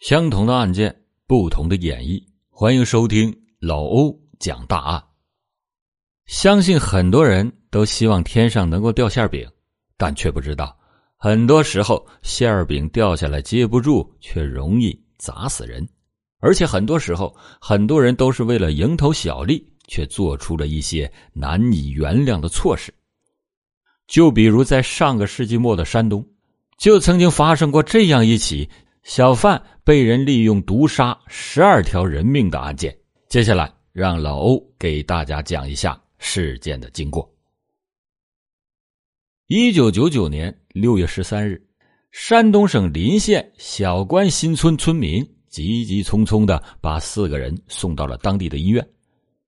相同的案件，不同的演绎。欢迎收听老欧讲大案。相信很多人都希望天上能够掉馅饼，但却不知道，很多时候馅饼掉下来接不住，却容易砸死人。而且很多时候，很多人都是为了蝇头小利，却做出了一些难以原谅的错事。就比如在上个世纪末的山东，就曾经发生过这样一起。小贩被人利用毒杀十二条人命的案件，接下来让老欧给大家讲一下事件的经过。一九九九年六月十三日，山东省临县小关新村村民急急匆匆的把四个人送到了当地的医院。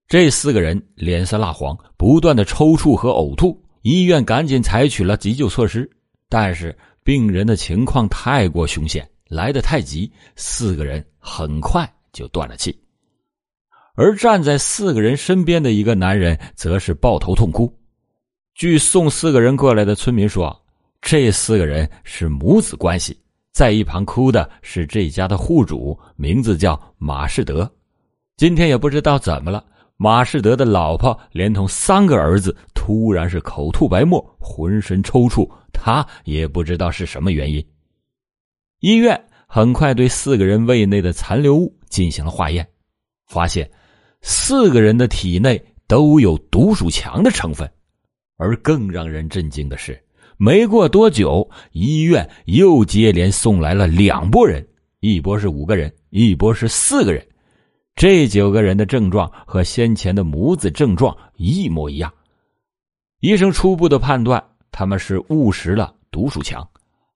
这四个人脸色蜡黄，不断的抽搐和呕吐，医院赶紧采取了急救措施，但是病人的情况太过凶险。来得太急，四个人很快就断了气。而站在四个人身边的一个男人，则是抱头痛哭。据送四个人过来的村民说，这四个人是母子关系。在一旁哭的是这家的户主，名字叫马士德。今天也不知道怎么了，马士德的老婆连同三个儿子突然是口吐白沫，浑身抽搐，他也不知道是什么原因。医院很快对四个人胃内的残留物进行了化验，发现四个人的体内都有毒鼠强的成分。而更让人震惊的是，没过多久，医院又接连送来了两拨人，一波是五个人，一波是四个人。这九个人的症状和先前的母子症状一模一样。医生初步的判断，他们是误食了毒鼠强。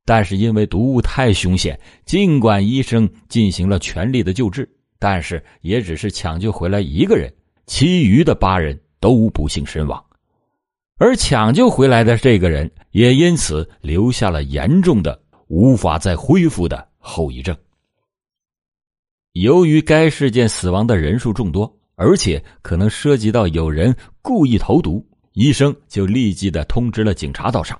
但是因为毒物太凶险，尽管医生进行了全力的救治，但是也只是抢救回来一个人，其余的八人都不幸身亡。而抢救回来的这个人也因此留下了严重的、无法再恢复的后遗症。由于该事件死亡的人数众多，而且可能涉及到有人故意投毒，医生就立即的通知了警察到场。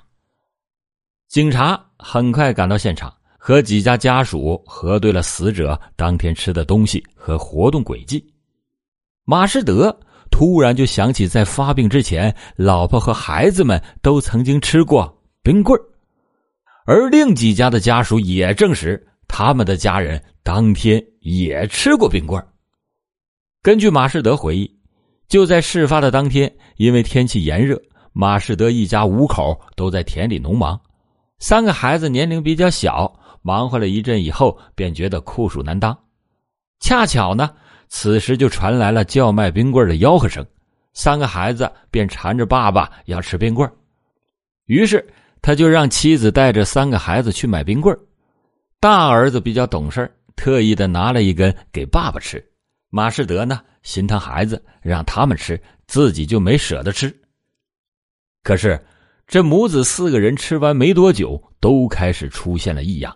警察很快赶到现场，和几家家属核对了死者当天吃的东西和活动轨迹。马士德突然就想起，在发病之前，老婆和孩子们都曾经吃过冰棍而另几家的家属也证实，他们的家人当天也吃过冰棍根据马士德回忆，就在事发的当天，因为天气炎热，马士德一家五口都在田里农忙。三个孩子年龄比较小，忙活了一阵以后，便觉得酷暑难当。恰巧呢，此时就传来了叫卖冰棍的吆喝声，三个孩子便缠着爸爸要吃冰棍于是他就让妻子带着三个孩子去买冰棍大儿子比较懂事特意的拿了一根给爸爸吃。马士德呢，心疼孩子，让他们吃，自己就没舍得吃。可是。这母子四个人吃完没多久，都开始出现了异样。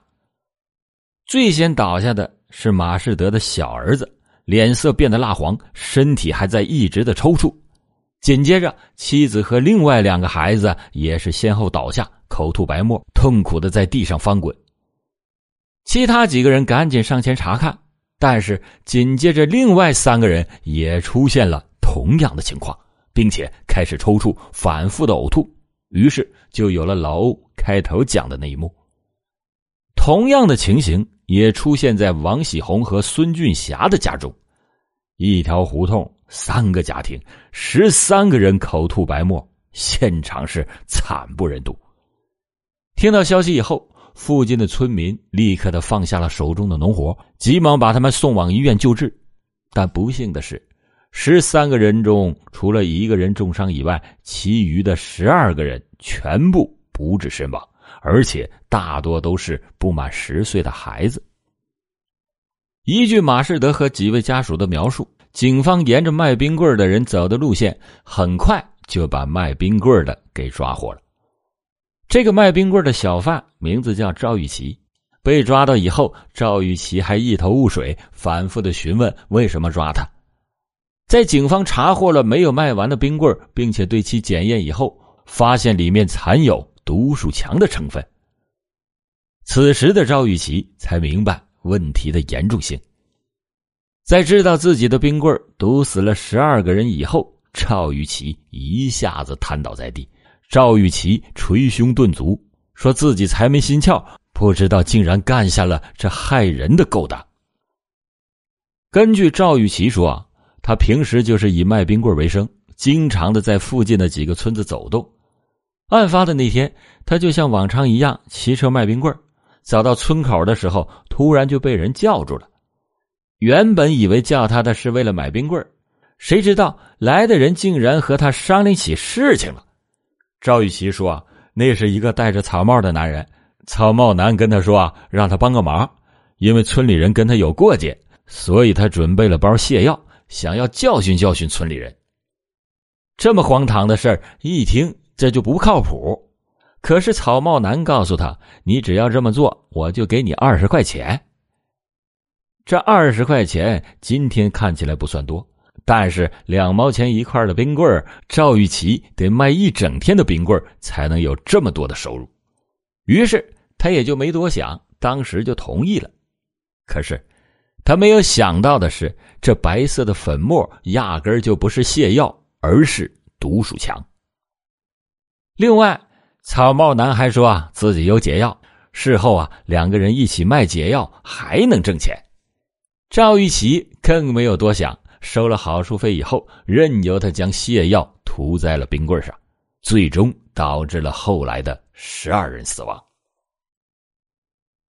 最先倒下的是马士德的小儿子，脸色变得蜡黄，身体还在一直的抽搐。紧接着，妻子和另外两个孩子也是先后倒下，口吐白沫，痛苦的在地上翻滚。其他几个人赶紧上前查看，但是紧接着另外三个人也出现了同样的情况，并且开始抽搐，反复的呕吐。于是就有了老欧开头讲的那一幕。同样的情形也出现在王喜红和孙俊霞的家中，一条胡同，三个家庭，十三个人口吐白沫，现场是惨不忍睹。听到消息以后，附近的村民立刻的放下了手中的农活，急忙把他们送往医院救治。但不幸的是。十三个人中，除了一个人重伤以外，其余的十二个人全部不治身亡，而且大多都是不满十岁的孩子。依据马士德和几位家属的描述，警方沿着卖冰棍的人走的路线，很快就把卖冰棍的给抓获了。这个卖冰棍的小贩名字叫赵玉琪，被抓到以后，赵玉琪还一头雾水，反复的询问为什么抓他。在警方查获了没有卖完的冰棍，并且对其检验以后，发现里面藏有毒鼠强的成分。此时的赵玉琪才明白问题的严重性。在知道自己的冰棍毒死了十二个人以后，赵玉琪一下子瘫倒在地。赵玉琪捶胸顿足，说自己财迷心窍，不知道竟然干下了这害人的勾当。根据赵玉琪说，他平时就是以卖冰棍为生，经常的在附近的几个村子走动。案发的那天，他就像往常一样骑车卖冰棍走到村口的时候，突然就被人叫住了。原本以为叫他的是为了买冰棍谁知道来的人竟然和他商量起事情了。赵玉琪说：“啊那是一个戴着草帽的男人，草帽男跟他说啊让他帮个忙，因为村里人跟他有过节，所以他准备了包泻药，想要教训教训村里人。这么荒唐的事儿，一听这就不靠谱。可是草帽男告诉他：‘你只要这么做，我就给你二十块钱。’”这二十块钱今天看起来不算多，但是两毛钱一块的冰棍赵玉琪得卖一整天的冰棍才能有这么多的收入。于是他也就没多想，当时就同意了。可是他没有想到的是，这白色的粉末压根就不是泻药，而是毒鼠强。另外，草帽男还说啊自己有解药，事后啊两个人一起卖解药还能挣钱。赵玉琪更没有多想，收了好处费以后，任由他将泻药涂在了冰棍上，最终导致了后来的十二人死亡。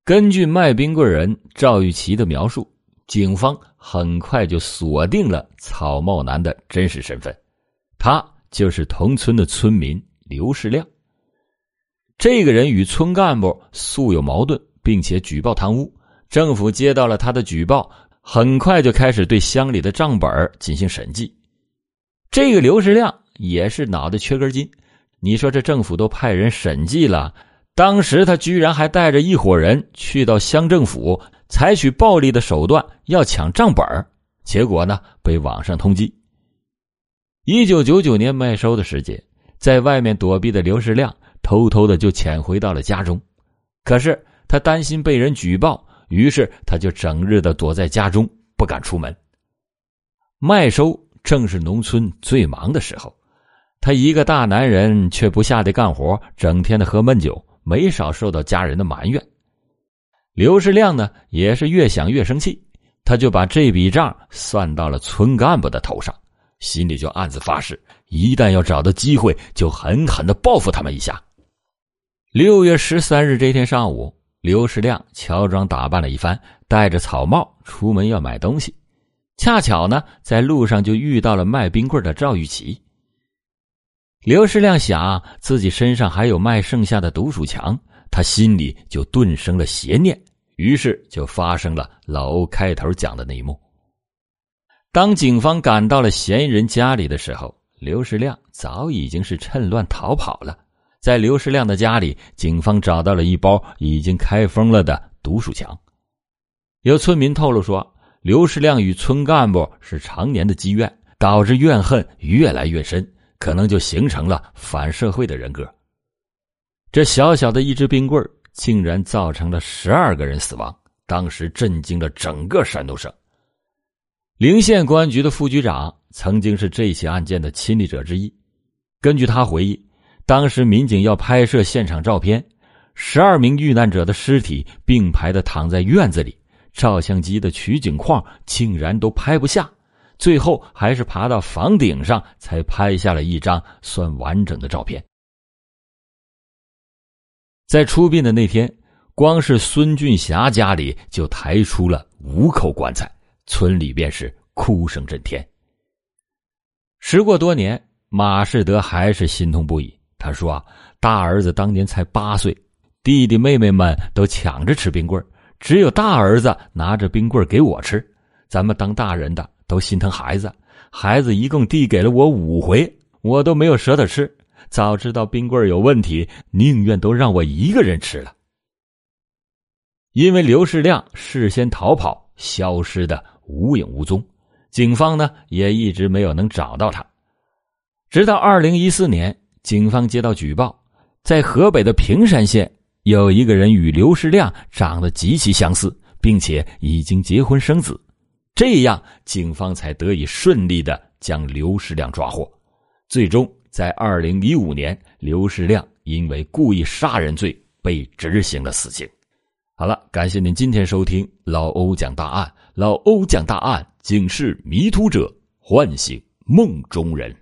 根据卖冰棍人赵玉琪的描述，警方很快就锁定了草帽男的真实身份，他就是同村的村民刘世亮。这个人与村干部素有矛盾，并且举报贪污，政府接到了他的举报。很快就开始对乡里的账本进行审计。这个刘世亮也是脑袋缺根筋，你说这政府都派人审计了，当时他居然还带着一伙人去到乡政府，采取暴力的手段要抢账本结果呢被网上通缉。一九九九年麦收的时节，在外面躲避的刘世亮偷偷的就潜回到了家中，可是他担心被人举报。于是他就整日的躲在家中，不敢出门。麦收正是农村最忙的时候，他一个大男人却不下地干活，整天的喝闷酒，没少受到家人的埋怨。刘世亮呢，也是越想越生气，他就把这笔账算到了村干部的头上，心里就暗自发誓，一旦要找到机会，就狠狠的报复他们一下。六月十三日这天上午。刘世亮乔装打扮了一番，戴着草帽出门要买东西，恰巧呢在路上就遇到了卖冰棍的赵玉琪。刘世亮想自己身上还有卖剩下的毒鼠强，他心里就顿生了邪念，于是就发生了老欧开头讲的那一幕。当警方赶到了嫌疑人家里的时候，刘世亮早已经是趁乱逃跑了。在刘世亮的家里，警方找到了一包已经开封了的毒鼠强。有村民透露说，刘世亮与村干部是常年的积怨，导致怨恨越来越深，可能就形成了反社会的人格。这小小的一支冰棍竟然造成了十二个人死亡，当时震惊了整个山东省。陵县公安局的副局长曾经是这起案件的亲历者之一，根据他回忆。当时民警要拍摄现场照片，十二名遇难者的尸体并排的躺在院子里，照相机的取景框竟然都拍不下，最后还是爬到房顶上才拍下了一张算完整的照片。在出殡的那天，光是孙俊霞家里就抬出了五口棺材，村里便是哭声震天。时过多年，马世德还是心痛不已。他说：“啊大儿子当年才八岁，弟弟妹妹们都抢着吃冰棍只有大儿子拿着冰棍给我吃。咱们当大人的都心疼孩子，孩子一共递给了我五回，我都没有舍得吃。早知道冰棍有问题，宁愿都让我一个人吃了。”因为刘世亮事先逃跑，消失的无影无踪，警方呢也一直没有能找到他，直到二零一四年。警方接到举报，在河北的平山县有一个人与刘世亮长得极其相似，并且已经结婚生子，这样警方才得以顺利的将刘世亮抓获。最终，在二零一五年，刘世亮因为故意杀人罪被执行了死刑。好了，感谢您今天收听老欧讲大案。老欧讲大案，警示迷途者，唤醒梦中人。